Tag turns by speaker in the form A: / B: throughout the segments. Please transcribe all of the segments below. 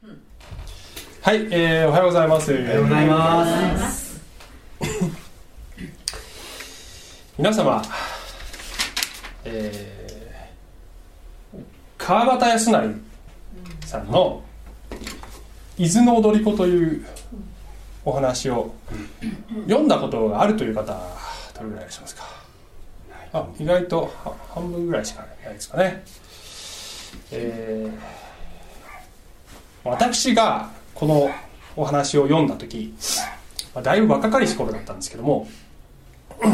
A: はい、えー、おはようございます。おは
B: ようございます。
A: 皆様、えー、川端康成さんの「伊豆の踊り子」というお話を読んだことがあるという方どれぐらいいらっしゃいますか？あ意外と半分ぐらいしかないですかね、えー、私がこのお話を読んだ時、まあ、だいぶ若かりし頃だったんですけども、ま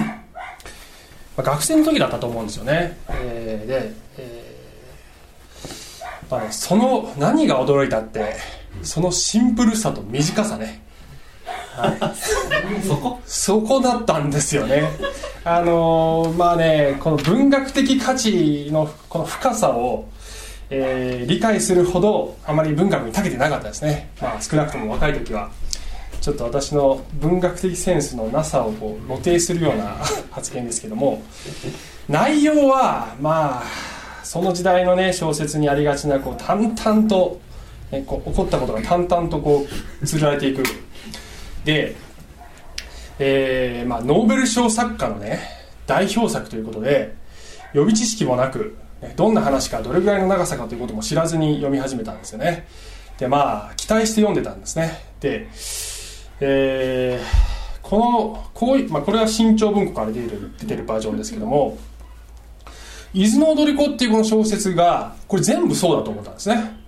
A: あ、学生の時だったと思うんですよね、えー、で、えーまあね、その何が驚いたってそのシンプルさと短さね。はい、そこ？そこだったんですよね。あのー、まあねこの文学的価値のこの深さをえー、理解するほどあまり文学に長けてなかったですね、まあ、少なくとも若い時は。ちょっと私の文学的センスのなさをこう露呈するような 発言ですけども。内容はまあその時代のね小説にありがちなこう淡々と、ね、こう起こったことが淡々とこう綴られていく。で、えーまあ、ノーベル賞作家のね代表作ということで予備知識もなくどんな話かどれぐらいの長さかということも知らずに読み始めたんですよね。でまあ期待して読んでたんですね。で、えー、このこういう、まあ、これは新潮文庫から出てる出てるバージョンですけども「伊豆の踊り子」っていうこの小説がこれ全部そうだと思ったんですね。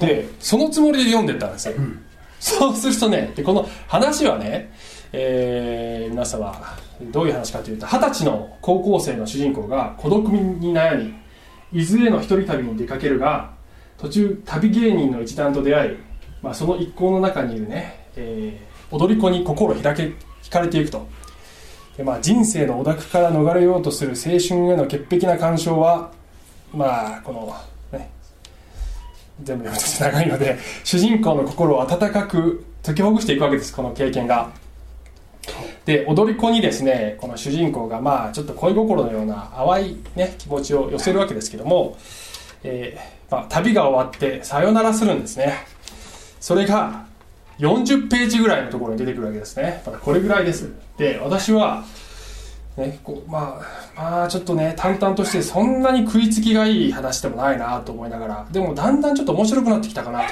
A: でそのつもりで読んでったんです。よ、うん、そうするとねでこの話はねえー、皆様どういう話かというと二十歳の高校生の主人公が孤独に悩み伊豆への一人旅に出かけるが途中旅芸人の一団と出会い、まあ、その一行の中にいるね、えー、踊り子に心開け惹かれていくと。で、まあ、人生の汚濁から逃れようとする青春への潔癖な干渉はまあこのね全部読むと長いので主人公の心を温かく解きほぐしていくわけですこの経験が。で踊り子にですねこの主人公がまあちょっと恋心のような淡い、ね、気持ちを寄せるわけですけども、えー、まあ、旅が終わってさよならするんですね。それが40ページぐらいのところに出てくるわけですね。まだこれぐらいです。で私はね、こうまあまあちょっとね淡々としてそんなに食いつきがいい話でもないなと思いながらでもだんだんちょっと面白くなってきたかなと。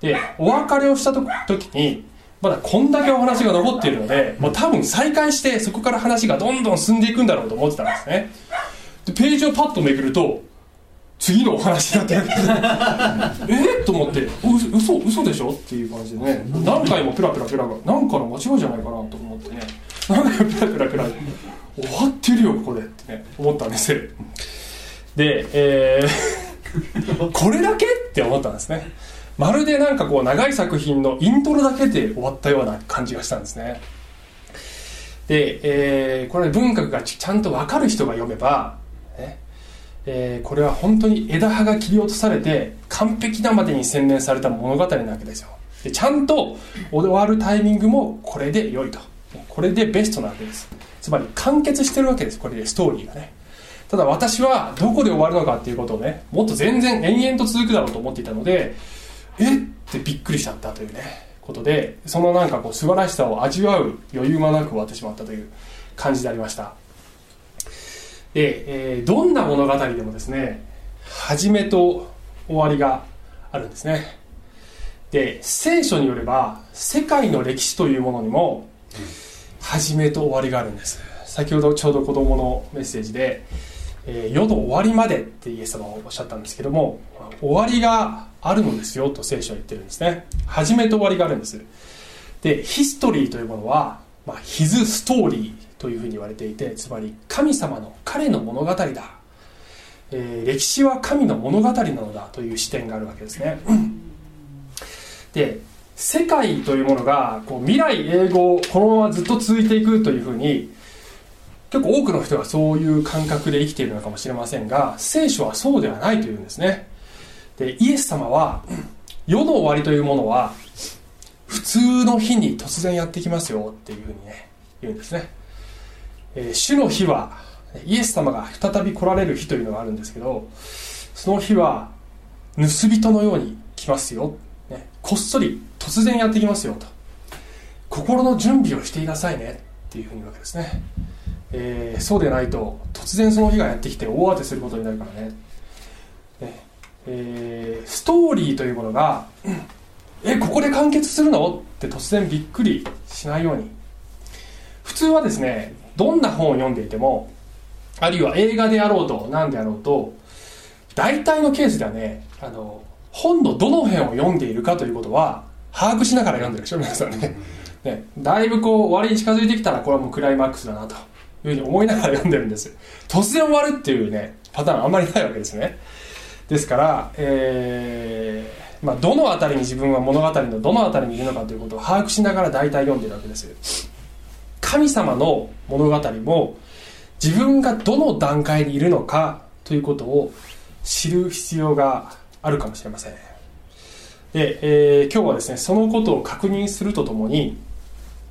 A: でお別れをした時にまだこんだけお話が残っているのでもう多分再開してそこから話がどんどん進んでいくんだろうと思ってたんですね。でページをパッとめくると次のお話になってる えっ？と思ってう嘘嘘でしょ？っていう感じでね。何回もペラペラペラが何かの間違いじゃないかなと思ってね。何回もペラペラペラ終わってるよここでってね思ったんですよ。でえー これだけ？って思ったんですね。まるでなんかこう長い作品のイントロだけで終わったような感じがしたんですね。で、えー、これ文学がちゃんと分かる人が読めば、ねえー、これは本当に枝葉が切り落とされて完璧なまでに洗練された物語なわけですよ。でちゃんと終わるタイミングもこれで良いと。これでベストなわけです。つまり完結してるわけです。これでストーリーがね。ただ私はどこで終わるのかっていうことをねもっと全然延々と続くだろうと思っていたのでえ？ってびっくりしちゃったというねことでそのなんかこう素晴らしさを味わう余裕もなく終わってしまったという感じでありました。で、えー、どんな物語でもですね始めと終わりがあるんですね。で聖書によれば世界の歴史というものにも始めと終わりがあるんです。先ほどちょうど子供のメッセージで、えー、世の終わりまでってイエス様はおっしゃったんですけども終わりがあるのですよと聖書は言ってるんですね。始めと終わりがあるんです。でヒストリーというものは、まあ、ヒズストーリーというふうに言われていてつまり神様の彼の物語だ、えー、歴史は神の物語なのだという視点があるわけですね。で世界というものがこう未来永劫このままずっと続いていくというふうに結構多くの人がそういう感覚で生きているのかもしれませんが聖書はそうではないというんですね。でイエス様は世の終わりというものは普通の日に突然やってきますよっていうふうにね言うんですね、えー、主の日はイエス様が再び来られる日というのがあるんですけどその日は盗人のように来ますよ、ね、こっそり突然やってきますよと。心の準備をしていなさいねっていうふうに言うわけですね、えー、そうでないと突然その日がやってきて大当てすることになるからね。ね、えー、ストーリーというものがえここで完結するの？って突然びっくりしないように。普通はですねどんな本を読んでいてもあるいは映画であろうと何であろうと大体のケースではねあの本のどの辺を読んでいるかということは把握しながら読んでるでしょ皆さんね。ね。だいぶこう終わりに近づいてきたらこれはもうクライマックスだなと。いうふうに思いながら読んでるんです。突然終わるっていうねパターンあんまりないわけですね。ですから、えーまあ、どの辺りに自分は物語のどの辺りにいるのかということを把握しながら大体読んでるわけです。神様の物語も自分がどの段階にいるのかということを知る必要があるかもしれません。で、えー、今日はですねそのことを確認するとともに、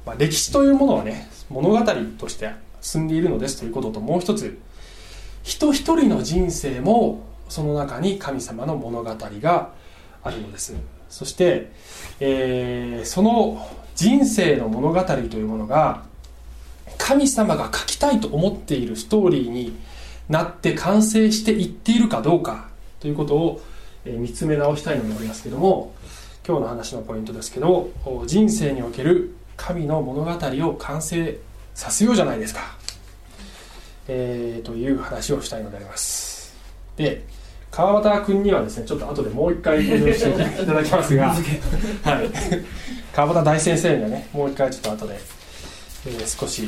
A: まあ、歴史というものはね物語として進んでいるのですということともう一つ人一人の人生もその中に神様の物語があるのです。そして、えー、その人生の物語というものが神様が書きたいと思っているストーリーになって完成していっているかどうかということをえ見つめ直したいのでありますけども今日の話のポイントですけど人生における神の物語を完成させようじゃないですか、えー、という話をしたいのであります。で川端君にはですねちょっと後でもう一回登場していただきますが、はい、川端大先生にはねもう一回ちょっと後でえー、少し、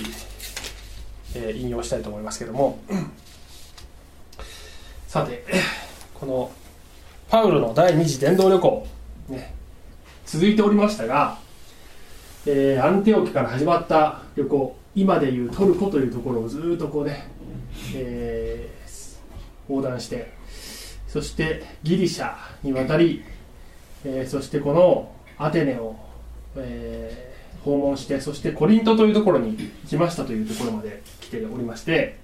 A: えー、引用したいと思いますけども。さてこのパウロの第二次伝道旅行、ね、続いておりましたが、えー、アンテオキから始まった旅行今でいうトルコというところをずっとこうね、えー、横断してそしてギリシャに渡り、えー、そしてこのアテネを、えー、訪問してそしてコリントというところに行きましたというところまで来ておりまして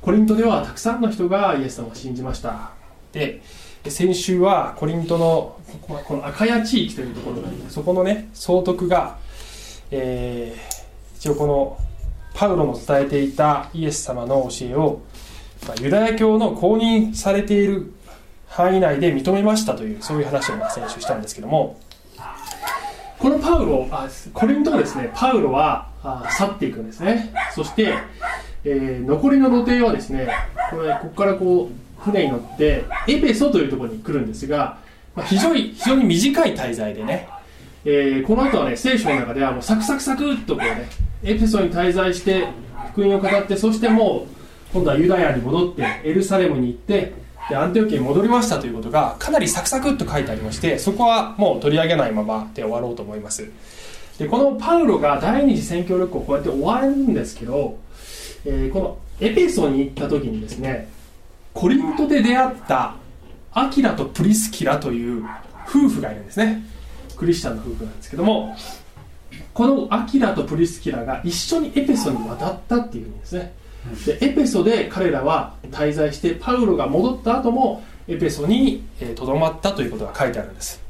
A: コリントではたくさんの人がイエス様を信じました。で先週はコリントのこの赤谷地域というところがあってそこのね総督が、えー、一応このパウロの伝えていたイエス様の教えを、ま、ユダヤ教の公認されている範囲内で認めましたというそういう話を先週したんですけども。このパウロあコリントですね。パウロはあ去っていくんですね。そして、えー、残りの露程はですねこれここからこう船に乗ってエペソというところに来るんですが、まあ、非常に非常に短い滞在でね、えー、この後はね聖書の中ではもうサクサクサクっとこうねエペソに滞在して福音を語ってそしてもう今度はユダヤに戻ってエルサレムに行ってでアンテオキに戻りましたということがかなりサクサクっと書いてありましてそこはもう取り上げないままで終わろうと思います。でこのパウロが第二次宣教旅行をこうやって終わるんですけど、えー、このエペソに行った時にですねコリントで出会ったアキラとプリスキラという夫婦がいるんですね。クリスチャンの夫婦なんですけどもこのアキラとプリスキラが一緒にエペソに渡ったっていうんですね。でエペソで彼らは滞在してパウロが戻った後もエペソにとど、まったということが書いてあるんです。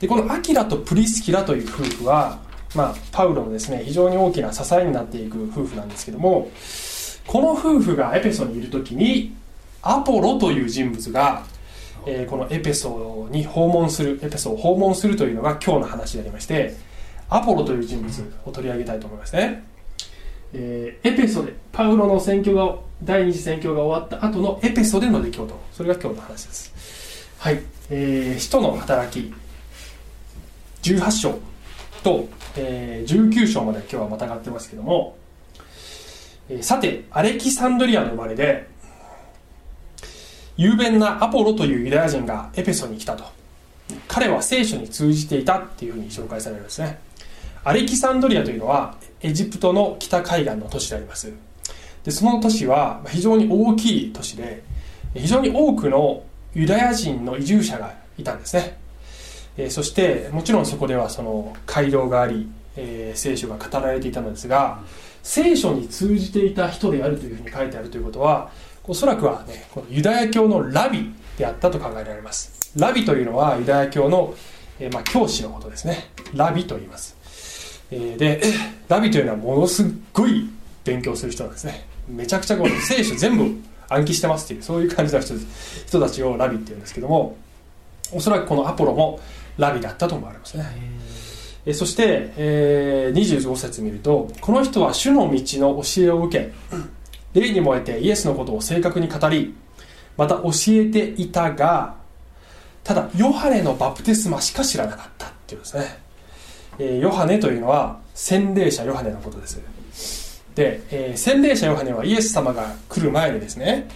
A: でこのアキラとプリスキラという夫婦は、まあ、パウロのですね非常に大きな支えになっていく夫婦なんですけどもこの夫婦がエペソにいる時にアポロという人物が、えー、このエペソに訪問するエペソを訪問するというのが今日の話でありましてアポロという人物を取り上げたいと思いますね。えー、エペソでパウロの宣教が第二次宣教が終わった後のエペソでの出来事。それが今日の話です。はい、えー、使徒の働き。18章と、えー、19章まで今日はまたがってますけども、えー、さてアレキサンドリアの生まれで雄弁なアポロというユダヤ人がエペソに来たと。彼は聖書に通じていたっていうふうに紹介されるんですね。アレキサンドリアというのはエジプトの北海岸の都市であります。でその都市は非常に大きい都市で非常に多くのユダヤ人の移住者がいたんですね、えそしてもちろんそこではその街道があり、えー、聖書が語られていたのですが聖書に通じていた人であるというふうに書いてあるということはおそらくはねこのユダヤ教のラビであったと考えられます。ラビというのはユダヤ教のえーまあ、教師のことですね。ラビと言います、で ラビというのはものすっごい勉強する人なんですね。めちゃくちゃこの聖書全部暗記してますっていうそういう感じの人人たちをラビっていうんですけどもおそらくこのアポロもラビだったと思われますね。えー。そして、えー25節見るとこの人は主の道の教えを受け霊に燃えてイエスのことを正確に語りまた教えていたがただヨハネのバプテスマしか知らなかったっていうんですね、えヨハネというのは洗礼者ヨハネのことです。で、えー洗礼者ヨハネはイエス様が来る前にですね、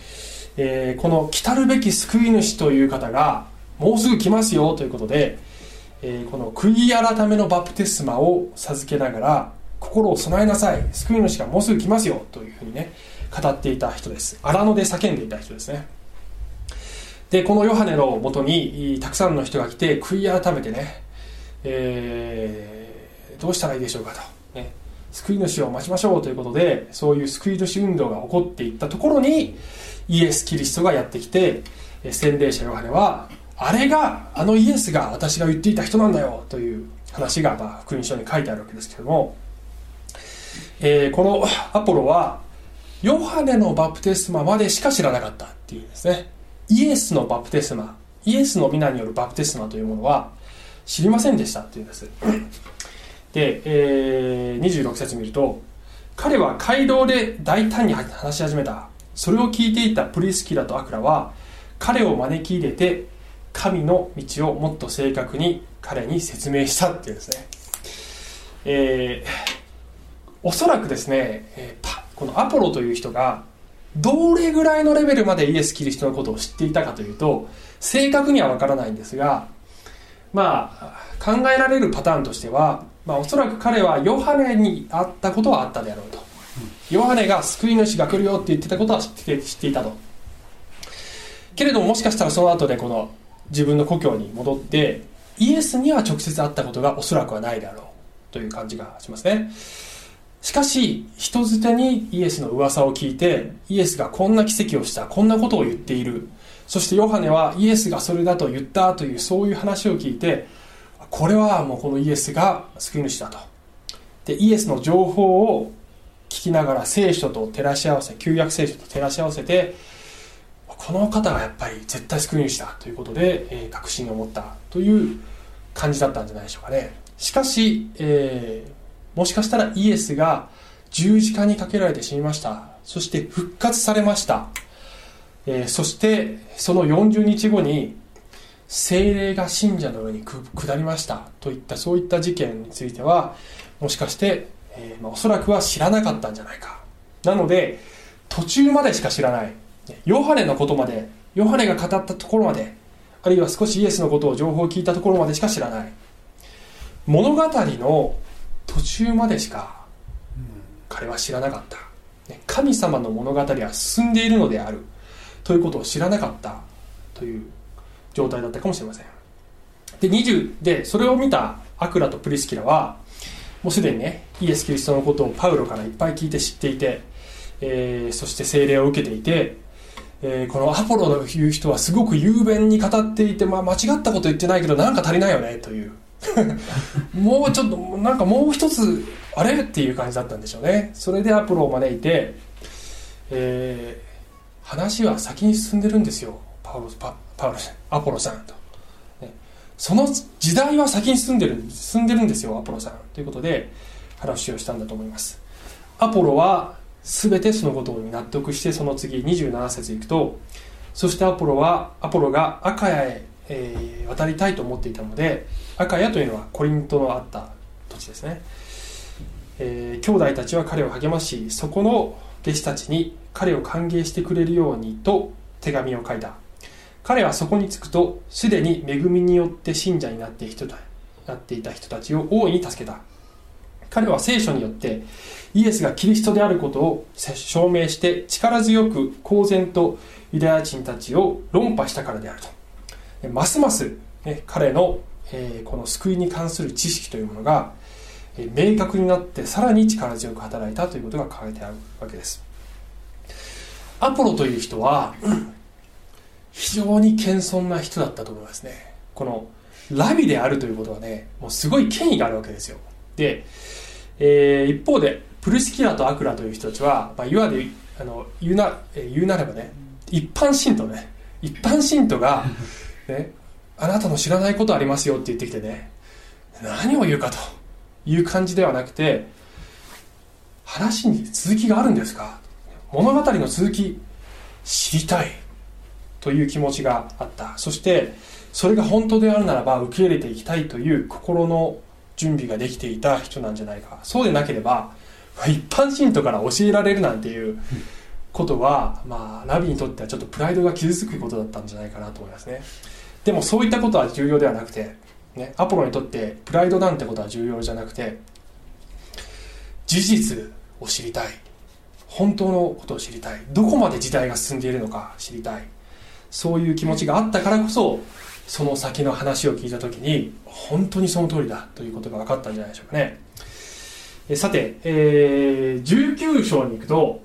A: えーこの来たるべき救い主という方がもうすぐ来ますよということで、えーこの悔い改めのバプテスマを授けながら心を備えなさい。救い主がもうすぐ来ますよというふうにね語っていた人です。荒野で叫んでいた人ですね。でこのヨハネのもとにたくさんの人が来て悔い改めてね、えーどうしたらいいでしょうかと、ね、救い主を待ちましょうということでそういう救い主運動が起こっていったところにイエス・キリストがやってきてえ洗礼者ヨハネはあれがあのイエスが私が言っていた人なんだよという話が、まあ、福音書に書いてあるわけですけども、えーこのアポロはヨハネのバプテスマまでしか知らなかったっていうんですね。イエスのバプテスマイエスの皆によるバプテスマというものは知りませんでしたっていうんです。で、えー26節見ると彼は街道で大胆に話し始めた。それを聞いていたプリスキラとアクラは彼を招き入れて神の道をもっと正確に彼に説明したっていうんですね、えーおそらくですね、えーパこのアポロという人がどれぐらいのレベルまでイエス・キリストのことを知っていたかというと正確には分からないんですがまあ考えられるパターンとしては、まあ、おそらく彼はヨハネに会ったことはあったであろうと、ヨハネが救い主が来るよって言ってたことは知って知っていたと。けれどももしかしたらその後でこの自分の故郷に戻ってイエスには直接会ったことがおそらくはないであろうという感じがしますね。しかし人づてにイエスの噂を聞いてイエスがこんな奇跡をしたこんなことを言っているそしてヨハネはイエスがそれだと言ったというそういう話を聞いてこれはもうこのイエスが救い主だと。でイエスの情報を聞きながら聖書と照らし合わせ旧約聖書と照らし合わせてこの方がやっぱり絶対救い主だということで、えー確信を持ったという感じだったんじゃないでしょうかね。しかし、えーもしかしたらイエスが十字架にかけられて死にました。そして復活されました、えーそしてその40日後に精霊が信者の上にく下りました。といったそういった事件についてはもしかして、えーまあ、おそらくは知らなかったんじゃないか。なので途中までしか知らない。ヨハネのことまでヨハネが語ったところまであるいは少しイエスのことを情報を聞いたところまでしか知らない。物語の途中までしか彼は知らなかった。ね神様の物語は進んでいるのであるということを知らなかったという状態だったかもしれません。で20でそれを見たアクラとプリスキラはもうすでにねイエス・キリストのことをパウロからいっぱい聞いて知っていて、えーそして聖霊を受けていて、えーこのアポロのいう人はすごく雄弁に語っていて、まあ、間違ったこと言ってないけどなんか足りないよねという。もうちょっとなんかもう一つあれ？っていう感じだったんでしょうね。それでアポロを招いて、え話は先に進んでるんですよ。パウロパパウロアポロさんと、ね。その時代は先に進んでる進んでるんですよアポロさん。ということで話をしたんだと思います。アポロは全てそのことに納得してその次27節いくとそしてアポロはアポロがアカヤへ、えー渡りたいと思っていたのでアカヤというのはコリントのあった土地ですね、えー兄弟たちは彼を励ましそこの弟子たちに彼を歓迎してくれるようにと手紙を書いた。彼はそこに着くとすでに恵みによって信者になって人だなっていた人たちを大いに助けた。彼は聖書によってイエスがキリストであることを証明して力強く公然とユダヤ人たちを論破したからであると。ますます、ね、彼の、えーこの救いに関する知識というものが、明確になってさらに力強く働いたということが書かれてあるわけです。アポロという人は非常に謙遜な人だったと思いますね。このラビであるということはねもうすごい権威があるわけですよ。で、えー、一方でプルシキラとアクラという人たちは、まあ、いわゆるあの言うな、えー、言うなればね一般信徒ね。一般信徒が、ね、あなたの知らないことありますよって言ってきてね何を言うかという感じではなくて話に続きがあるんですか？物語の続き知りたい。という気持ちがあった。そしてそれが本当であるならば受け入れていきたい。という心の準備ができていた人なんじゃないか。そうでなければ一般信徒から教えられるなんていうことは、まあ、ラビにとってはちょっとプライドが傷つくことだったんじゃないかなと思いますね。でもそういったことは重要ではなくて、ね、アポロにとってプライドなんてことは重要じゃなくて事実を知りたい。本当のことを知りたい。どこまで時代が進んでいるのか知りたい。そういう気持ちがあったからこそその先の話を聞いた時に本当にその通りだということが分かったんじゃないでしょうかね。えさて、えー、19章に行くと、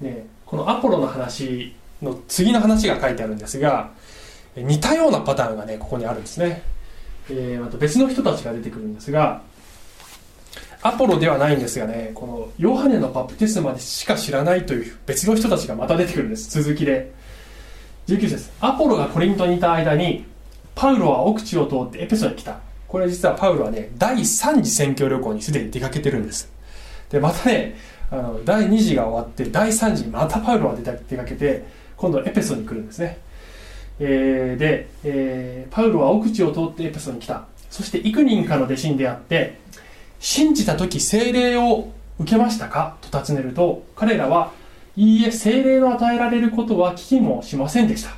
A: ね、このアポロの話の次の話が書いてあるんですが似たようなパターンがねここにあるんですね、えー、また別の人たちが出てくるんですがアポロではないんですがねこのヨハネのバプテスマでしか知らないという別の人たちがまた出てくるんです。続きで。19節。アポロがコリントにいた間にパウロは奥地を通ってエペソに来た。これ実はパウロはね第3次宣教旅行にすでに出かけてるんです。でまたねあの第2次が終わって第3次にまたパウロは出かけて今度はエペソに来るんですね、えー、で、えー、パウロは奥地を通ってエペソに来た。そして幾人かの弟子に出会って信じた時精霊を受けましたか？と尋ねると彼らはいいえ精霊の与えられることは聞きもしませんでした、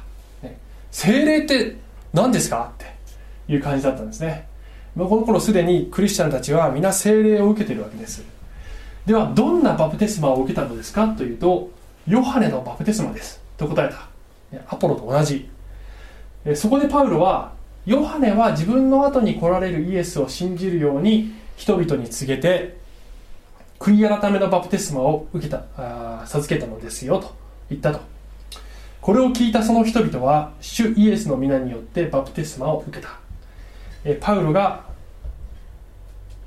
A: ね、精霊って何ですか？っていう感じだったんですね。この頃すでにクリスチャンたちは皆精霊を受けているわけです。ではどんなバプテスマを受けたのですか？というとヨハネのバプテスマです。と答えた。アポロと同じ。そこでパウロはヨハネは自分の後に来られるイエスを信じるように人々に告げて悔い改めのバプテスマを受けたあ授けたのですよと言ったと。これを聞いたその人々は主イエスの皆によってバプテスマを受けた。えパウロが、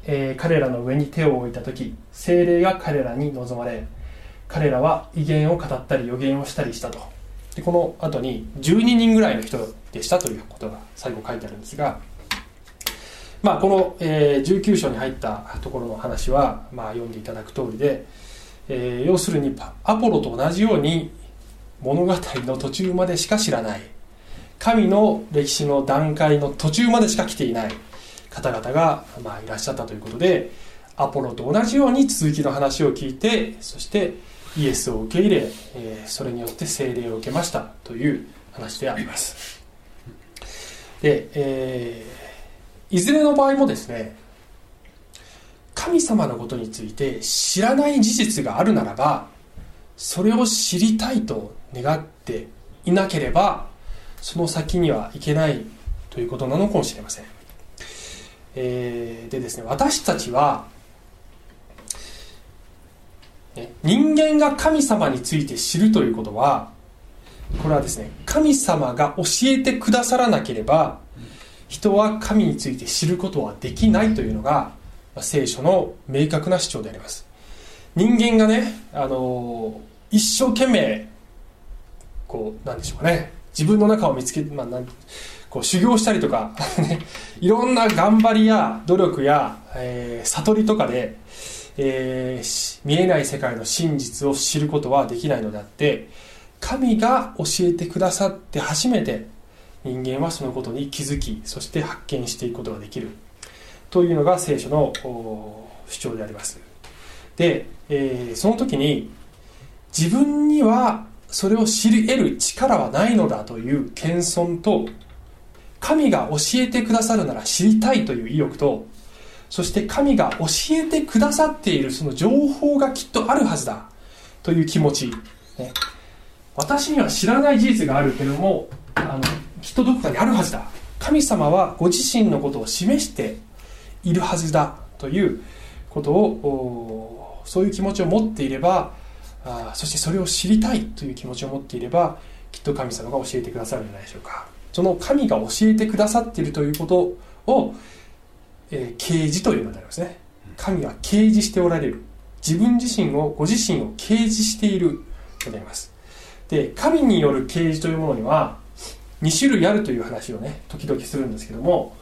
A: えー、彼らの上に手を置いた時精霊が彼らに望まれ彼らは威厳を語ったり予言をしたりしたと。でこの後に12人ぐらいの人でしたということが最後書いてあるんですがまあ、この、えー、19章に入ったところの話は、まあ、読んでいただく通りで、えー、要するにアポロと同じように物語の途中までしか知らない神の歴史の段階の途中までしか来ていない方々が、まあ、いらっしゃったということでアポロと同じように続きの話を聞いてそしてイエスを受け入れ、えー、それによって聖霊を受けましたという話であります。で、えーいずれの場合もですね神様のことについて知らない事実があるならばそれを知りたいと願っていなければその先にはいけないということなのかもしれません、えー、でですね私たちは人間が神様について知るということはこれはですね神様が教えてくださらなければ人は神について知ることはできないというのが聖書の明確な主張であります。人間がね、あの一生懸命こうなんでしょうかね自分の中を見つけまあ、なんこう修行したりとか いろんな頑張りや努力や、えー、悟りとかで、えー、見えない世界の真実を知ることはできないのであって神が教えてくださって初めて人間はそのことに気づきそして発見していくことができる。というのが聖書の主張であります。で、えー、その時に自分にはそれを知り得る力はないのだという謙遜と神が教えてくださるなら知りたいという意欲とそして神が教えてくださっているその情報がきっとあるはずだ。という気持ち、ね、私には知らない事実があるけどもあのきっとどこかにあるはずだ。神様はご自身のことを示しているはずだ。ということをそういう気持ちを持っていればあそしてそれを知りたい。という気持ちを持っていればきっと神様が教えてくださるんじゃないでしょうか。その神が教えてくださっているということを、え、啓示というのでありますね。神は啓示しておられる。自分自身をご自身を啓示しているとなります。で神による啓示というものには2種類あるという話をね時々するんですけども、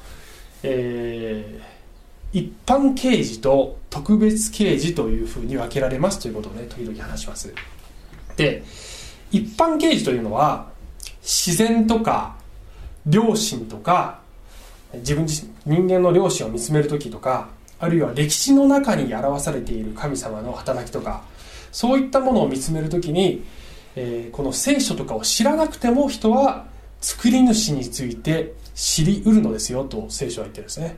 A: えー、一般啓示と特別啓示というふうに分けられますということをね時々話します。で一般啓示というのは自然とか良心とか自分自身人間の良心を見つめる時とかあるいは歴史の中に表されている神様の働きとかそういったものを見つめる時に、えー、この聖書とかを知らなくても人は作り主について知りうるのですよと聖書は言ってるんですね、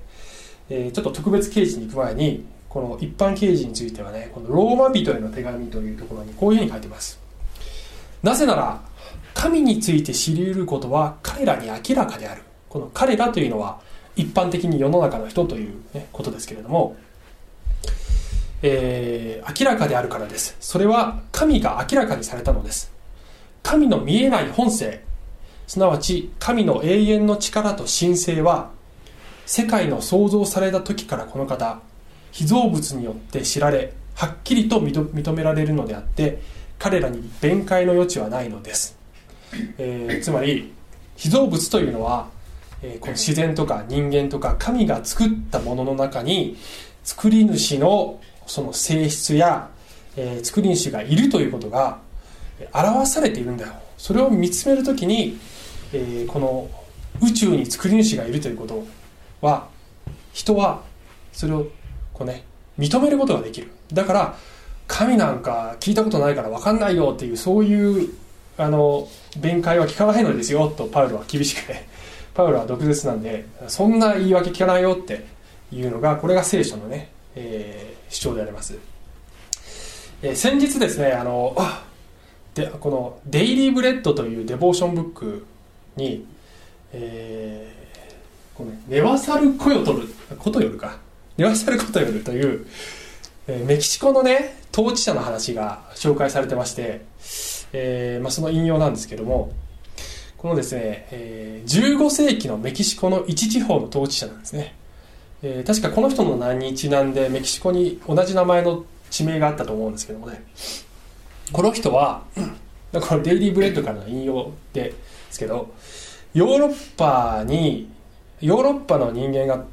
A: えー、ちょっと特別啓示に行く前にこの一般啓示についてはねこのローマ人への手紙というところにこういうふうに書いてます。なぜなら神について知り得ることは彼らに明らかである。この彼らというのは一般的に世の中の人という、ね、ことですけれども、えー、明らかであるからです。それは神が明らかにされたのです。神の見えない本性。すなわち神の永遠の力と神聖は世界の創造された時からこの方被造物によって知られはっきりと認められるのであって彼らに弁解の余地はないのです、えー、つまり被造物というのは、え、この自然とか人間とか神が作ったものの中に作り主のその性質や、え、作り主がいるということが表されているんだよ。それを見つめるときに、え、この宇宙に作り主がいるということは人はそれをこうね認めることができる。だから神なんか聞いたことないから分かんないよっていうそういうあの弁解は聞かないのですよとパウロは厳しくねパウロは毒舌なんでそんな言い訳聞かないよっていうのがこれが聖書のね、えー、主張であります、えー、先日ですねあのでこの「 Daily Bread」というデボーションブックに、えー、このネワサルコヨトルコトヨルか。ネワサルコトヨルというえメキシコのね統治者の話が紹介されてまして、えー、まあ、その引用なんですけどもこのですね、えー、15世紀のメキシコの一地方の統治者なんですね、えー、確かこの人の名にちなんでメキシコに同じ名前の地名があったと思うんですけどもね。この人は この Daily Bread からの引用ですけどヨーロッパにヨーロッパの人間が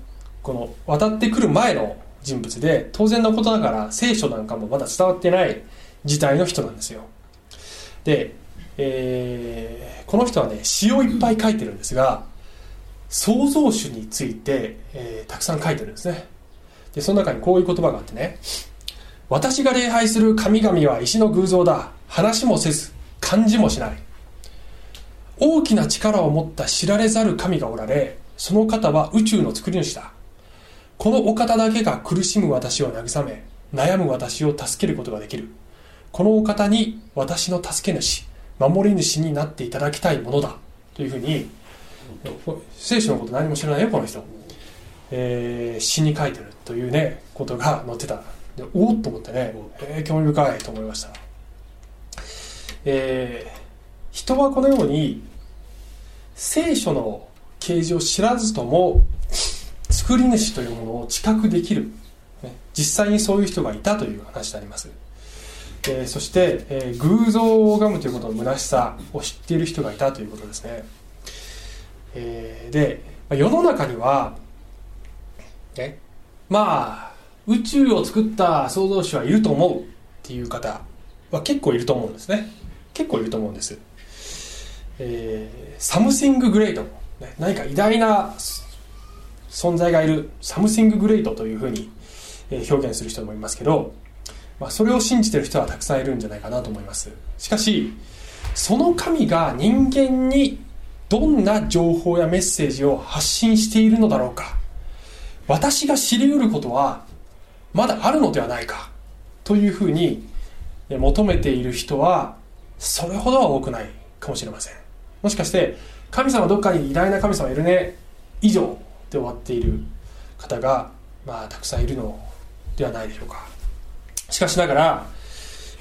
A: この渡ってくる前の人物で当然のことながら聖書なんかもまだ伝わってない時代の人なんですよ。で、えー、この人はね詩をいっぱい書いてるんですが創造主について、えー、たくさん書いてるんですね。でその中にこういう言葉があってね。私が礼拝する神々は石の偶像だ。話もせず感じもしない。大きな力を持った知られざる神がおられその方は宇宙の作り主だ。このお方だけが苦しむ私を慰め悩む私を助けることができる。このお方に私の助け主守り主になっていただきたいものだ。というふうに聖書のこと何も知らないよこの人、えー、詩に書いてるというねことが載ってた。でおっと思ってね、えー、興味深いと思いました、えー、人はこのように聖書の啓示を知らずとも作り主というものを知覚できる、ね、実際にそういう人がいたという話であります、えー、そして、えー、偶像を拝むということの虚しさを知っている人がいたということですね、えー、で世の中には、ね、まあ宇宙を作った創造主はいると思うっていう方は結構いると思うんですね。結構いると思うんです、えー、 something great、何か偉大な存在がいる something great というふうに表現する人もいますけど、まあ、それを信じてる人はたくさんいるんじゃないかなと思います。しかしその神が人間にどんな情報やメッセージを発信しているのだろうか。私が知り得ることはまだあるのではないか。というふうに求めている人はそれほどは多くないかもしれません。もしかして神様どっかに偉大な神様いるね。以上で終わっている方が、まあ、たくさんいるのではないでしょうか。しかしながら、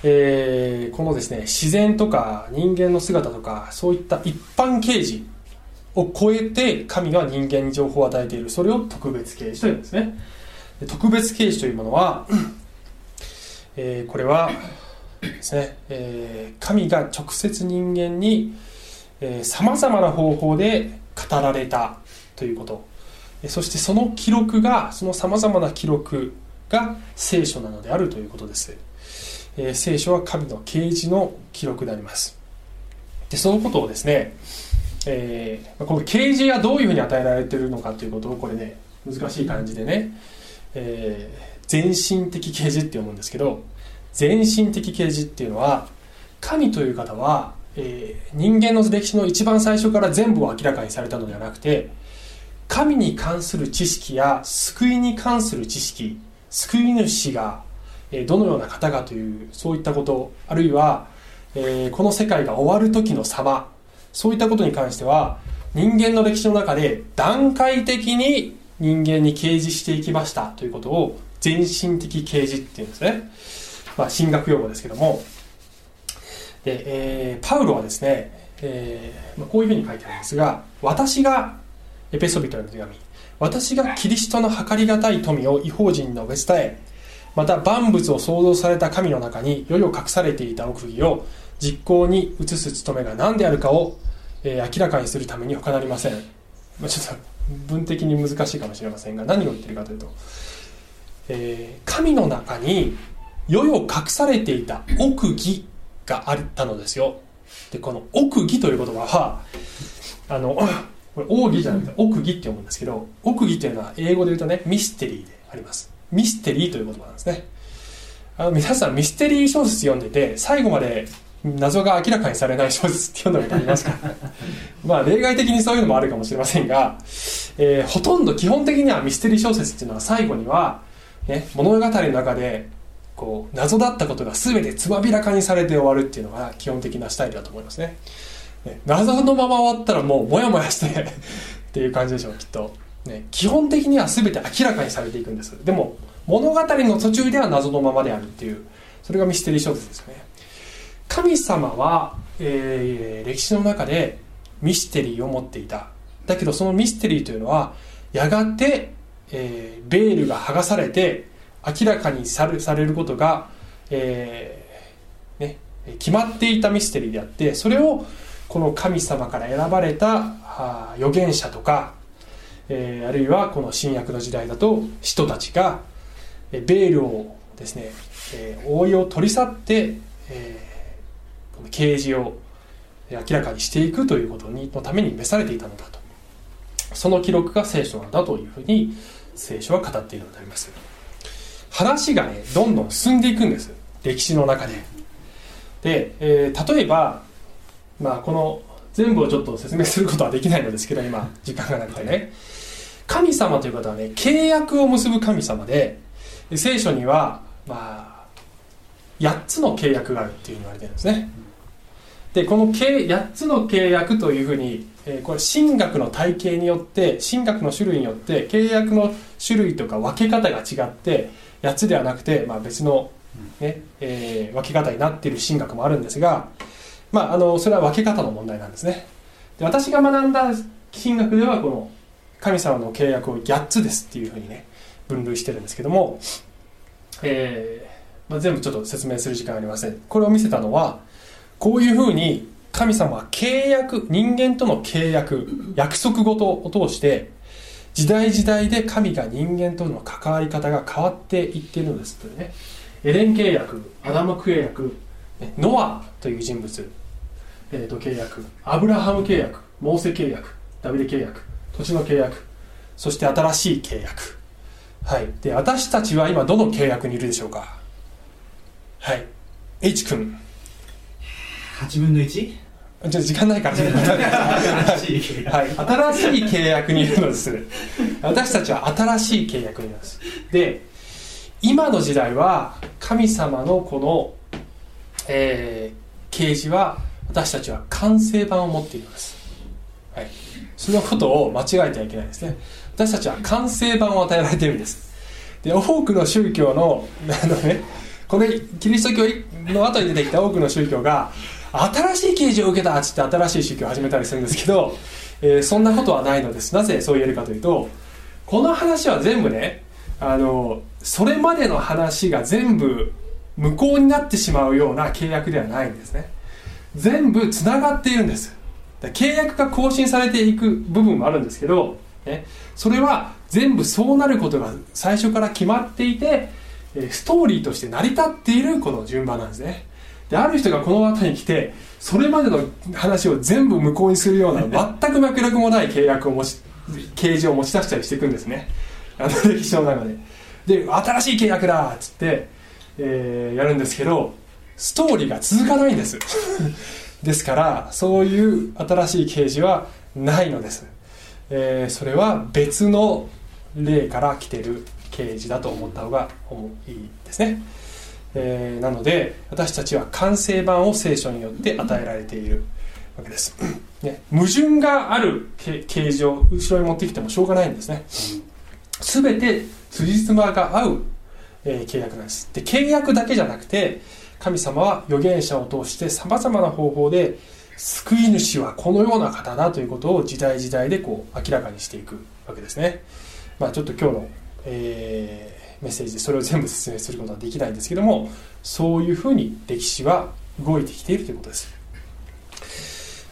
A: えー、このですね自然とか人間の姿とかそういった一般啓示を超えて神が人間に情報を与えている。それを特別啓示というんですね。特別啓示というものは、えー、これはですね、えー、神が直接人間にさまざまな方法で語られたということ。そしてその記録がそのさまざまな記録が聖書なのであるということです、えー、聖書は神の啓示の記録であります。でそのことをですね、えー、この啓示がどういうふうに与えられているのかということをこれね難しい感じでね、えー、全身的啓示って読むんですけど全身的啓示っていうのは神という方は、えー、人間の歴史の一番最初から全部を明らかにされたのではなくて神に関する知識や救いに関する知識救い主がどのような方かというそういったことあるいは、え、この世界が終わる時の様そういったことに関しては人間の歴史の中で段階的に人間に掲示していきましたということを全身的掲示っていうんですね、まあ、神学用語ですけども。で、えー、パウロはですね、えーまあ、こういうふうに書いてあるんですが私がエペソビトへの手紙私がキリストの計りがたい富を違法人の述べ伝えまた万物を創造された神の中に世々隠されていた奥義を実行に移す務めが何であるかを、えー、明らかにするために他なりません、ま、ちょっと文的に難しいかもしれませんが何を言ってるかというと、えー、神の中に世々隠されていた奥義があったのですよ。でこの奥義という言葉はあのこれ奥義じゃなくて奥義って読むんですけど奥義っていうのは英語で言うとねミステリーであります。ミステリーという言葉なんですね。あの皆さんミステリー小説読んでて最後まで謎が明らかにされない小説って読んだことありますか？まあ例外的にそういうのもあるかもしれませんが、えー、ほとんど基本的にはミステリー小説っていうのは最後には、ね、物語の中でこう謎だったことが全てつまびらかにされて終わるっていうのが基本的なスタイルだと思いますね。謎のまま終わったらもうモヤモヤして っていう感じでしょうきっと、ね、基本的には全て明らかにされていくんです。でも物語の途中では謎のままであるっていうそれがミステリー小説ですよね。神様は、えー、歴史の中でミステリーを持っていた。だけどそのミステリーというのはやがて、えー、ベールが剥がされて明らかにされされることが、えーね、決まっていたミステリーであってそれをこの神様から選ばれた預言者とか、えー、あるいはこの新約の時代だと人たちがえベールをですね、えー、覆いを取り去って、えー、この啓示を明らかにしていくということにのために召されていたのだと。その記録が聖書なんだというふうに聖書は語っているのであります。話がねどんどん進んでいくんです。歴史の中で。で、えー、例えばまあこの全部をちょっと説明することはできないのですけど今時間がなくてね。神様という方はね契約を結ぶ神様で聖書にはまあ8つの契約があるっていうふうに言われてるんですね。でこの8つの契約というふうに、えー、これ神学の体系によって神学の種類によって契約の種類とか分け方が違って8つではなくて、まあ、別のね、えー、分け方になっている神学もあるんですがまあ、あのそれは分け方の問題なんですね。で私が学んだ金額ではこの神様の契約を8つですっていうふうにね分類してるんですけども、えーまあ、全部ちょっと説明する時間ありません。これを見せたのはこういうふうに神様は契約人間との契約約束事を通して時代時代で神が人間との関わり方が変わっていってるのですというね。エレン契約アダム契約ノアという人物、えー、と契約。アブラハム契約。モーセ契約。ダビデ契約。土地の契約。そして新しい契約。はい。で私たちは今どの契約にいるでしょうか？はい。H 君。
B: 8分の 1?
A: ちょっと時間ないからはい、新しい契約にいるのです。私たちは新しい契約にいます。で今の時代は神様のこのえー、啓示は私たちは完成版を持っています、はい、そのことを間違えてはいけないですね。私たちは完成版を与えられているんです。で多くの宗教の あのねこれキリスト教の後に出てきた多くの宗教が新しい啓示を受けたっつって新しい宗教を始めたりするんですけどえーそんなことはないのです。なぜそう言えるかというとこの話は全部ねあのそれまでの話が全部無効になってしまうような契約ではないんですね。全部つながっているんです。契約が更新されていく部分もあるんですけど、ね、それは全部そうなることが最初から決まっていてストーリーとして成り立っているこの順番なんですね。である人がこの後に来てそれまでの話を全部無効にするような全く脈絡もない契約を持ち掲示を持ち出したりしていくんですね。あの歴史の中で。で新しい契約だっつって、えーやるんですけどストーリーが続かないんです。ですからそういう新しい啓示はないのです、えーそれは別の例から来てる啓示だと思った方がいいですね、えーなので私たちは完成版を聖書によって与えられているわけです、ね、矛盾があるけ啓示を後ろに持ってきてもしょうがないんですね。全て辻褄が合う、えー契約なんです。で契約だけじゃなくて神様は預言者を通してさまざまな方法で救い主はこのような方だということを時代時代でこう明らかにしていくわけですね、まあ、ちょっと今日の、えーメッセージでそれを全部説明することはできないんですけどもそういうふうに歴史は動いてきているということです、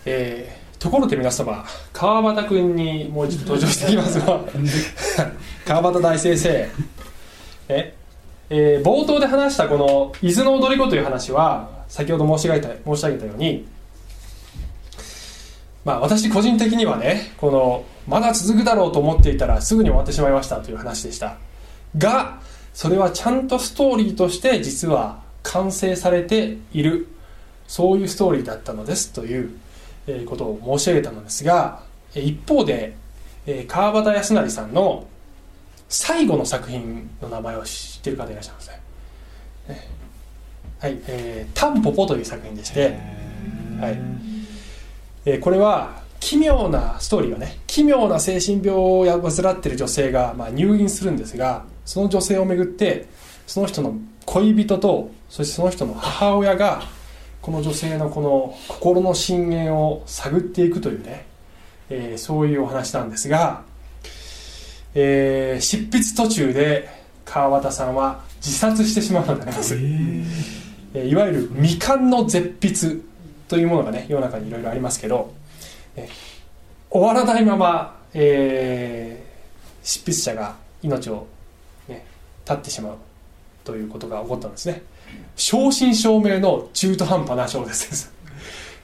A: えーところで皆様川端君にもう一度登場していきますが 川端大先生。え？えー冒頭で話したこの「伊豆の踊り子」という話は先ほど申し上げた申し上げたようにまあ私個人的にはねこのまだ続くだろうと思っていたらすぐに終わってしまいましたという話でした。がそれはちゃんとストーリーとして実は完成されているそういうストーリーだったのですということを申し上げたのですが一方で、川端康成さんの最後の作品の名前を知っている方いらっしゃいますね。ねはい、えータンポポという作品でして、はいえーこれは奇妙なストーリーがね奇妙な精神病を患っている女性が、まあ、入院するんですがその女性をめぐってその人の恋人とそしてその人の母親がこの女性のこの心の深淵を探っていくというね、えーそういうお話なんですが、えー執筆途中で川端さんは自殺してしまうのであります、えー。いわゆる未完の絶筆というものがね世の中にいろいろありますけど、えー終わらないまま、えー執筆者が命を、ね、絶ってしまうということが起こったんですね。正真正銘の中途半端な小説です。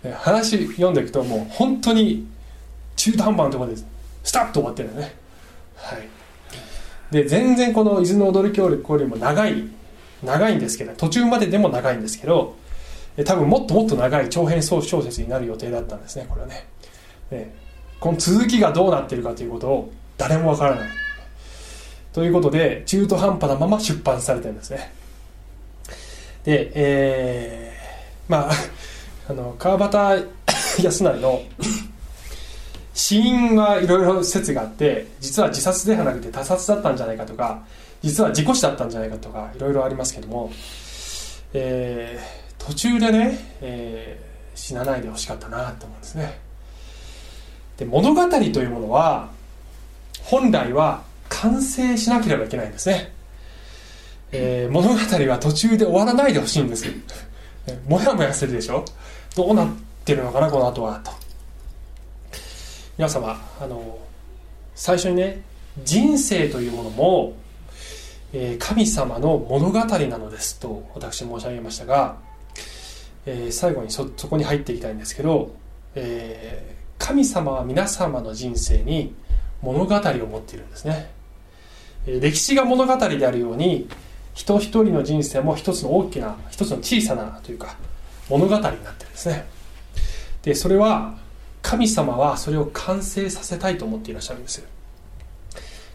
A: ね話読んでいくともう本当に中途半端なところでスタッと終わってるんだねはい。で全然この「伊豆の踊り協力」よりも長い長いんですけど途中まででも長いんですけど多分もっともっと長い長編小説になる予定だったんですねこれはね。この続きがどうなってるかということを誰もわからない。ということで中途半端なまま出版されてるんですね。でえーまああの川端康成の死因はいろいろ説があって実は自殺ではなくて他殺だったんじゃないかとか実は事故死だったんじゃないかとかいろいろありますけども、えー途中でね、えー死なないでほしかったなと思うんですね。で物語というものは本来は完成しなければいけないんですね、えー物語は途中で終わらないでほしいんです。もやもやするでしょ？どうなってるのかなこの後はと。皆様あの最初にね人生というものも、えー神様の物語なのですと私申し上げましたが、えー最後にそそこに入っていきたいんですけど、えー神様は皆様の人生に物語を持っているんですね、え歴史が物語であるように人一人の人生も一つの大きな一つの小さなというか物語になってるんですね。でそれは神様はそれを完成させたいと思っていらっしゃるんです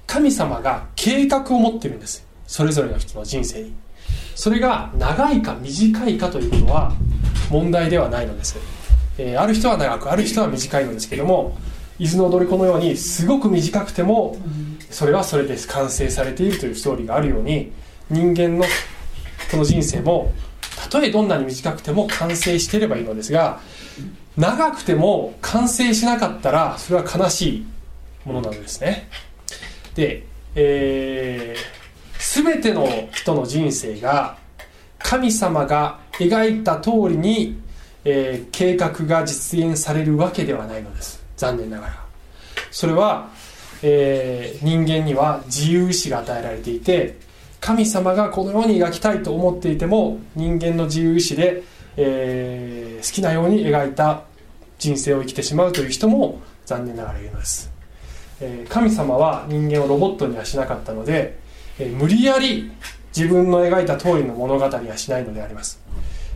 A: 神様が計画を持ってるんですそれぞれの人の人生に。それが長いか短いかということは問題ではないのです、えーある人は長くある人は短いのですけども伊豆の踊り子のようにすごく短くてもそれはそれで完成されているというストーリーがあるように人間のこの人生もたとえどんなに短くても完成していればいいのですが長くても完成しなかったらそれは悲しいものなのですね。で、えー、全ての人の人生が神様が描いた通りに、えー、計画が実現されるわけではないのです。残念ながら。それは、えー、人間には自由意志が与えられていて神様がこのように描きたいと思っていても人間の自由意志で、えー、好きなように描いた人生を生きてしまうという人も残念ながらいるのです、えー、神様は人間をロボットにはしなかったので、えー、無理やり自分の描いた通りの物語はしないのであります。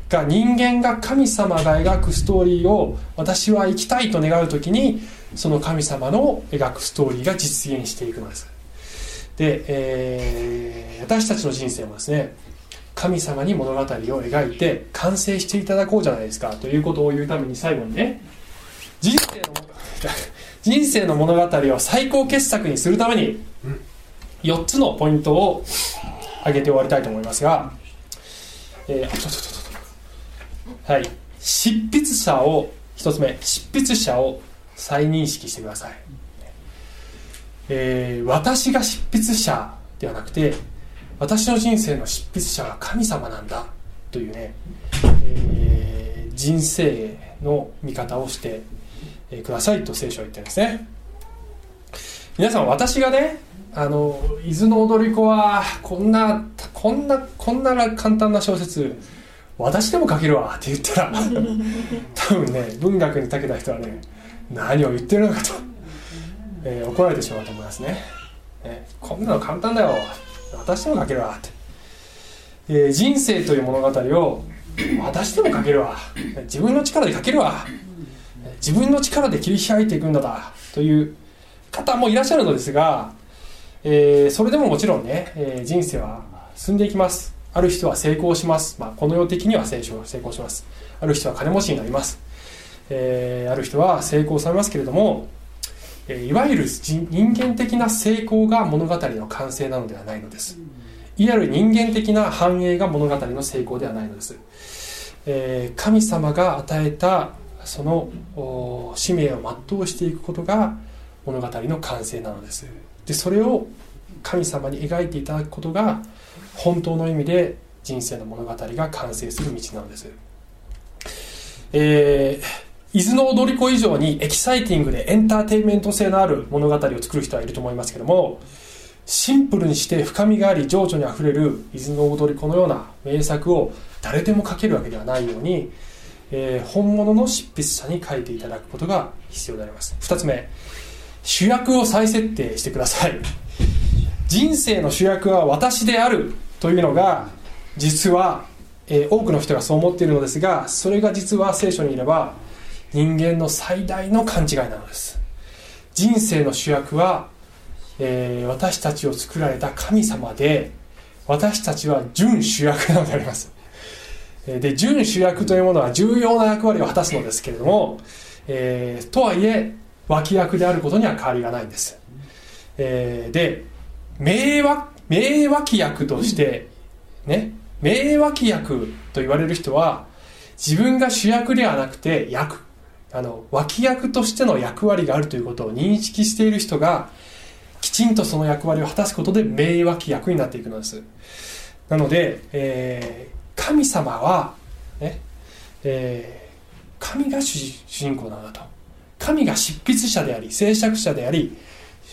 A: が人間が神様が描くストーリーを私は生きたいと願う時にその神様の描くストーリーが実現していくのです。で、えー、私たちの人生もですね神様に物語を描いて完成していただこうじゃないですかということを言うために最後にね人生の人生の物語を最高傑作にするために4つのポイントを挙げて終わりたいと思いますが、えー、はい。執筆者を1つ目執筆者を再認識してください、えー、私が執筆者ではなくて私の人生の執筆者は神様なんだというね、えー、人生の見方をしてくださいと聖書は言ってるんですね。皆さん私がねあの伊豆の踊り子はこんなこんなこんな簡単な小説私でも書けるわって言ったら 多分ね文学に長けた人はね何を言ってるのかと、えー、怒られてしまうと思いますね。ねこんなの簡単だよ私でも書けるわって、えー、人生という物語を 私でも書けるわ。自分の力で書けるわ。自分の力で切り開いていくんだだという方もいらっしゃるのですが、えー、それでももちろんね、えー、人生は進んでいきます。ある人は成功します、まあ、この世的には成功成功します。ある人は金持ちになります、えー、ある人は成功されますけれども、いわゆる人間的な成功が物語の完成なのではないのです。いわゆる人間的な繁栄が物語の成功ではないのです、え、神様が与えたその使命を全うしていくことが物語の完成なのです。でそれを神様に描いていただくことが本当の意味で人生の物語が完成する道なのです、えー、伊豆の踊り子以上にエキサイティングでエンターテインメント性のある物語を作る人はいると思いますけどもシンプルにして深みがあり情緒にあふれる伊豆の踊り子のような名作を誰でも書けるわけではないように、えー、本物の執筆者に書いていただくことが必要であります。2つ目主役を再設定してください。人生の主役は私であるというのが実は、えー、多くの人がそう思っているのですがそれが実は聖書にいれば人間の最大の勘違いなのです。人生の主役は、えー、私たちを作られた神様で私たちは準主役なのであります。で準主役というものは重要な役割を果たすのですけれども、えー、とはいえ脇役であることには変わりがないんです、えー、で名脇名脇役としてね名脇役と言われる人は自分が主役ではなくて役。あの脇役としての役割があるということを認識している人がきちんとその役割を果たすことで名脇役になっていくのです。なので、えー、神様は、ねえー、神が主人公なんだと。神が執筆者であり制作者であり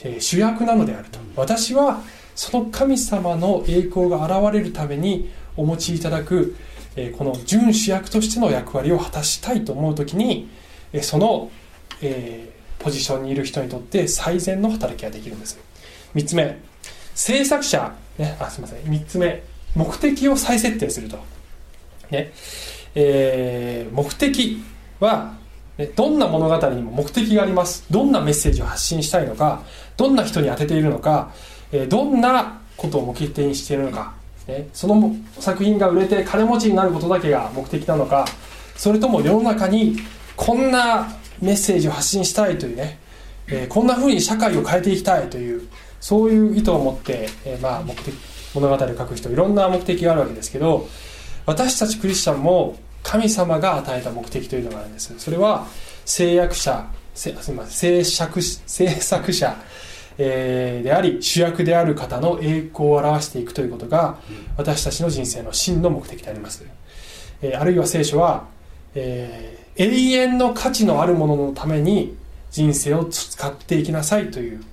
A: え主役なのであると。私はその神様の栄光が現れるためにお持ちいただくえこの準主役としての役割を果たしたいと思う時にその、えー、ポジションにいる人にとって最善の働きができるんです。3つ目制作者、ね、あすみません。3つ目目的を再設定すると、ねえー、目的はどんな物語にも目的があります。どんなメッセージを発信したいのかどんな人に当てているのかえどんなことを目的にしているのか。ねその作品が売れて金持ちになることだけが目的なのかそれとも世の中にこんなメッセージを発信したいというねえこんな風に社会を変えていきたいというそういう意図を持ってえ、まあ、目的物語を書く人いろんな目的があるわけですけど私たちクリスチャンも神様が与えた目的というのがあるんです。それは制約者せすみません制作制作者、えであり主役である方の栄光を表していくということが私たちの人生の真の目的であります、えーあるいは聖書は、えー永遠の価値のあるもののために人生を使っていきなさいという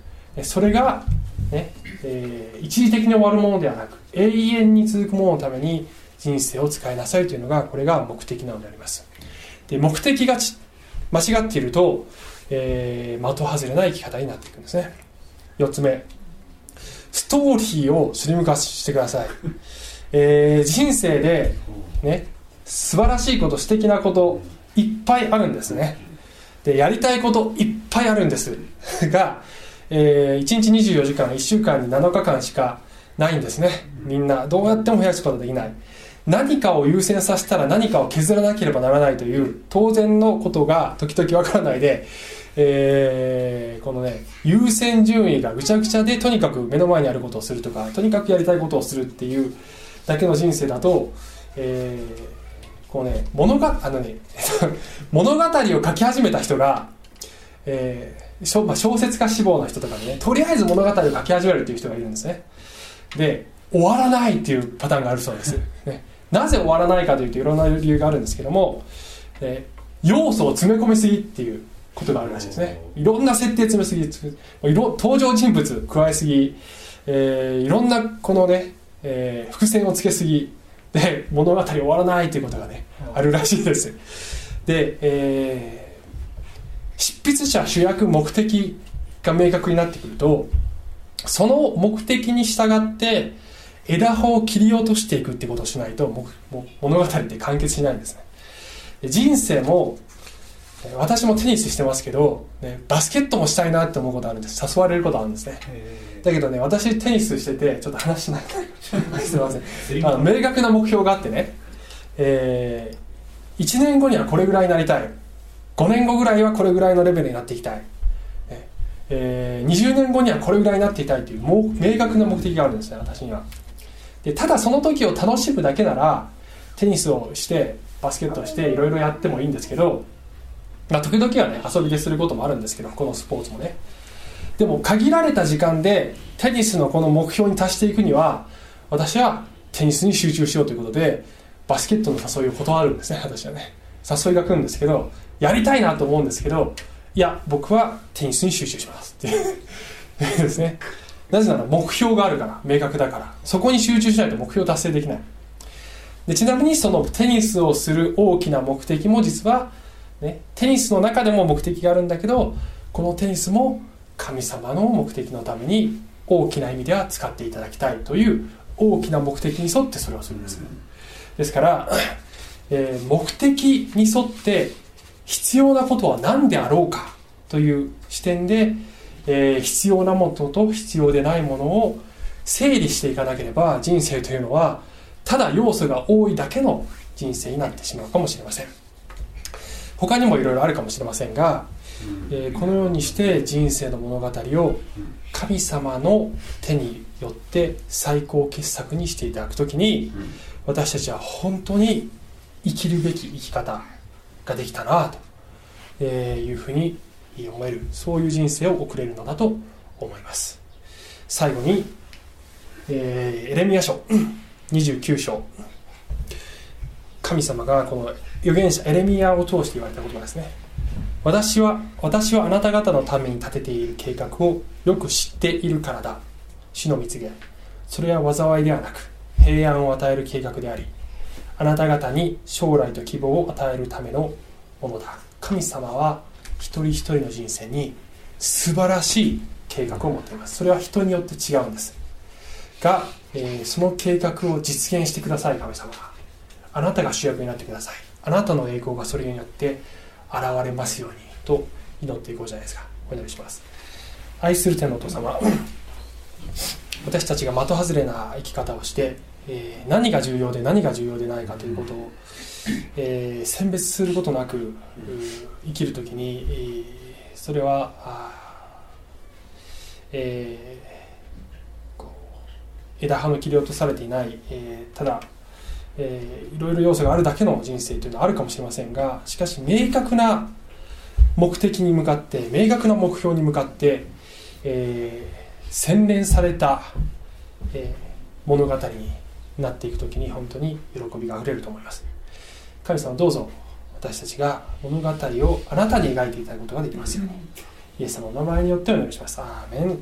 A: それが、ねえー一時的に終わるものではなく永遠に続くもののために人生を使いなさいというのがこれが目的なのであります。で目的がち間違っていると、えー的外れな生き方になっていくんですね。4つ目。ストーリーをスリム化してください、えー人生でね素晴らしいこと素敵なこといっぱいあるんですね。でやりたいこといっぱいあるんです。が、え1日24時間1週間に7日間しかないんですね。みんなどうやっても増やすことができない。何かを優先させたら何かを削らなければならないという当然のことが時々わからないで、えーこのね優先順位がぐちゃぐちゃでとにかく目の前にあることをするとかとにかくやりたいことをするっていうだけの人生だと、えーこうね物があのね 物語を書き始めた人が、えーしょまあ、小説家志望の人とかでねとりあえず物語を書き始めるっていう人がいるんですね。で終わらないっていうパターンがあるそうです、ね、なぜ終わらないかというといろんな理由があるんですけども、えー要素を詰め込みすぎっていうことがあるらしいですね。いろんな設定詰めすぎついろ登場人物加えすぎ、えーいろんなこのね、えー伏線をつけすぎで物語終わらないということがねあるらしいです。で、えー執筆者主役目的が明確になってくるとその目的に従って枝葉を切り落としていくってことをしないと物語って完結しないんですね。で人生もえー私もテニスしてますけど、ね、バスケットもしたいなって思うことあるんです。誘われることあるんですねだけどね私テニスしててちょっと話しない。すいません。あの明確な目標があってね、え1年後にはこれぐらいになりたい。5年後ぐらいはこれぐらいのレベルになっていきたい、ね。えー20年後にはこれぐらいになっていたいというもう明確な目的があるんですね私には。でただその時を楽しむだけならテニスをしてバスケットをしていろいろやってもいいんですけど、まあ、時々はね遊びですることもあるんですけどこのスポーツもねでも限られた時間でテニスのこの目標に達していくには私はテニスに集中しようということでバスケットの誘いを断るんですね私はね。誘いが来るんですけどやりたいなと思うんですけどいや僕はテニスに集中しますっていう。ですね。なぜなら目標があるから明確だから。そこに集中しないと目標達成できない。でちなみにそのテニスをする大きな目的も実は、ね、テニスの中でも目的があるんだけどこのテニスも神様の目的のために大きな意味では使っていただきたいという大きな目的に沿ってそれをするんです。ですから、えー目的に沿って必要なことは何であろうかという視点で、えー必要なものと必要でないものを整理していかなければ人生というのはただ要素が多いだけの人生になってしまうかもしれません。他にもいろいろあるかもしれませんが、えこのようにして人生の物語を神様の手によって最高傑作にしていただくときに私たちは本当に生きるべき生き方ができたなとえいうふうに思えるそういう人生を送れるのだと思います。最後に、えーエレミア書29章。神様がこの預言者エレミアを通して言われた言葉ですね。私は私はあなた方のために立てている計画をよく知っているからだ。主の蜜げそれは災いではなく平安を与える計画でありあなた方に将来と希望を与えるためのものだ。神様は一人一人の人生に素晴らしい計画を持っています。それは人によって違うんです。が、えーその計画を実現してください神様あなたが主役になってください。あなたの栄光がそれによって現れますようにと祈っていこうじゃないですか。お祈りします。愛する天のお父様 私たちが的外れな生き方をして、えー何が重要で何が重要でないかということを、えー選別することなくう生きるときに、えーそれはあえーこう枝葉の切り落とされていない、えーただ、えーいろいろ要素があるだけの人生というのはあるかもしれませんがしかし明確な目的に向かって明確な目標に向かって、えー洗練された、えー物語になっていく時に本当に喜びがあふれると思います。神様どうぞ私たちが物語をあなたに描いていただくことができますように。イエス様のお名前によってお願いします。アーメン